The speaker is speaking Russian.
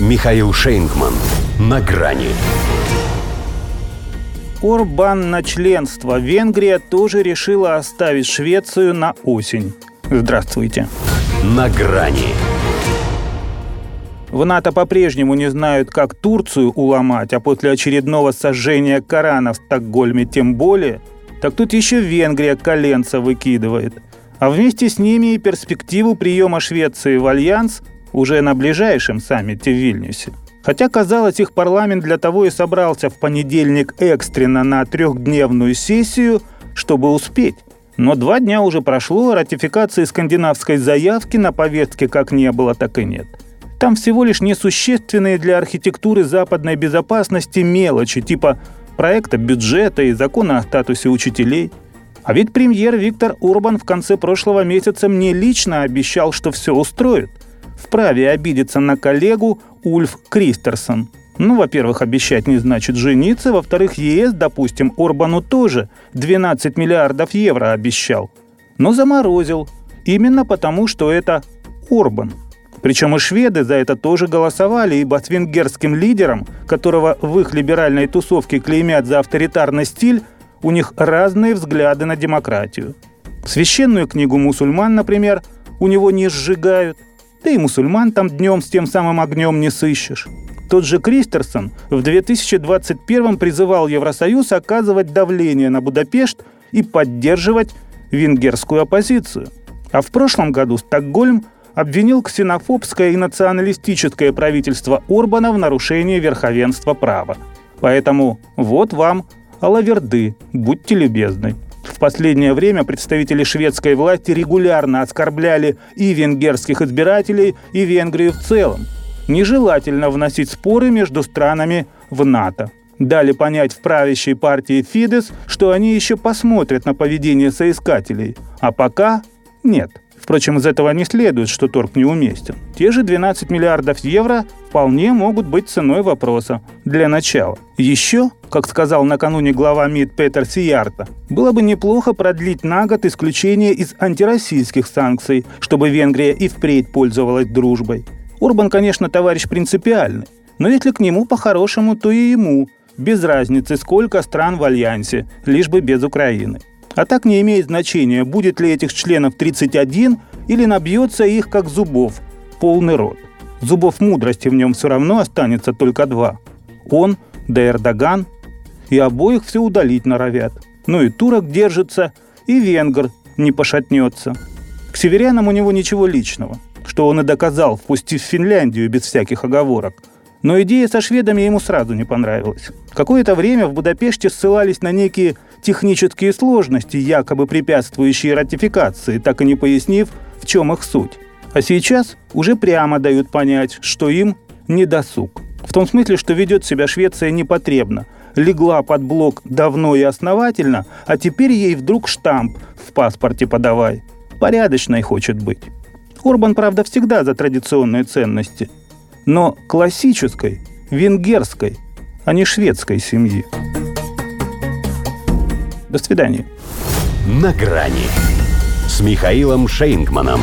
Михаил Шейнгман. На грани. Орбан на членство. Венгрия тоже решила оставить Швецию на осень. Здравствуйте. На грани. В НАТО по-прежнему не знают, как Турцию уломать, а после очередного сожжения Корана в Стокгольме тем более. Так тут еще Венгрия коленца выкидывает. А вместе с ними и перспективу приема Швеции в Альянс уже на ближайшем саммите в Вильнюсе. Хотя, казалось, их парламент для того и собрался в понедельник экстренно на трехдневную сессию, чтобы успеть. Но два дня уже прошло, ратификации скандинавской заявки на повестке как не было, так и нет. Там всего лишь несущественные для архитектуры западной безопасности мелочи, типа проекта бюджета и закона о статусе учителей. А ведь премьер Виктор Урбан в конце прошлого месяца мне лично обещал, что все устроит. Вправе обидеться на коллегу, Ульф Кристерсон. Ну, во-первых, обещать не значит жениться, во-вторых, ЕС, допустим, Орбану тоже 12 миллиардов евро обещал. Но заморозил. Именно потому, что это Орбан. Причем и шведы за это тоже голосовали, ибо с венгерским лидером, которого в их либеральной тусовке клеймят за авторитарный стиль, у них разные взгляды на демократию. Священную книгу мусульман, например, у него не сжигают – да и мусульман там днем с тем самым огнем не сыщешь. Тот же Кристерсон в 2021 призывал Евросоюз оказывать давление на Будапешт и поддерживать венгерскую оппозицию. А в прошлом году Стокгольм обвинил ксенофобское и националистическое правительство Орбана в нарушении верховенства права. Поэтому вот вам Алаверды, будьте любезны. В последнее время представители шведской власти регулярно оскорбляли и венгерских избирателей, и Венгрию в целом. Нежелательно вносить споры между странами в НАТО. Дали понять в правящей партии Фидес, что они еще посмотрят на поведение соискателей. А пока нет. Впрочем, из этого не следует, что торг неуместен. Те же 12 миллиардов евро вполне могут быть ценой вопроса. Для начала. Еще, как сказал накануне глава МИД Петер Сиярта, было бы неплохо продлить на год исключение из антироссийских санкций, чтобы Венгрия и впредь пользовалась дружбой. Урбан, конечно, товарищ принципиальный, но если к нему по-хорошему, то и ему. Без разницы, сколько стран в Альянсе, лишь бы без Украины. А так не имеет значения, будет ли этих членов 31 или набьется их как зубов, полный рот. Зубов мудрости в нем все равно останется только два. Он, да Эрдоган, и обоих все удалить норовят. Ну и турок держится, и венгр не пошатнется. К северянам у него ничего личного, что он и доказал, впустив Финляндию без всяких оговорок. Но идея со шведами ему сразу не понравилась. Какое-то время в Будапеште ссылались на некие технические сложности, якобы препятствующие ратификации, так и не пояснив, в чем их суть. А сейчас уже прямо дают понять, что им не досуг. В том смысле, что ведет себя Швеция непотребно. Легла под блок давно и основательно, а теперь ей вдруг штамп в паспорте подавай. Порядочной хочет быть. Орбан, правда, всегда за традиционные ценности. Но классической, венгерской, а не шведской семьи. До свидания. На грани с Михаилом Шейнгманом.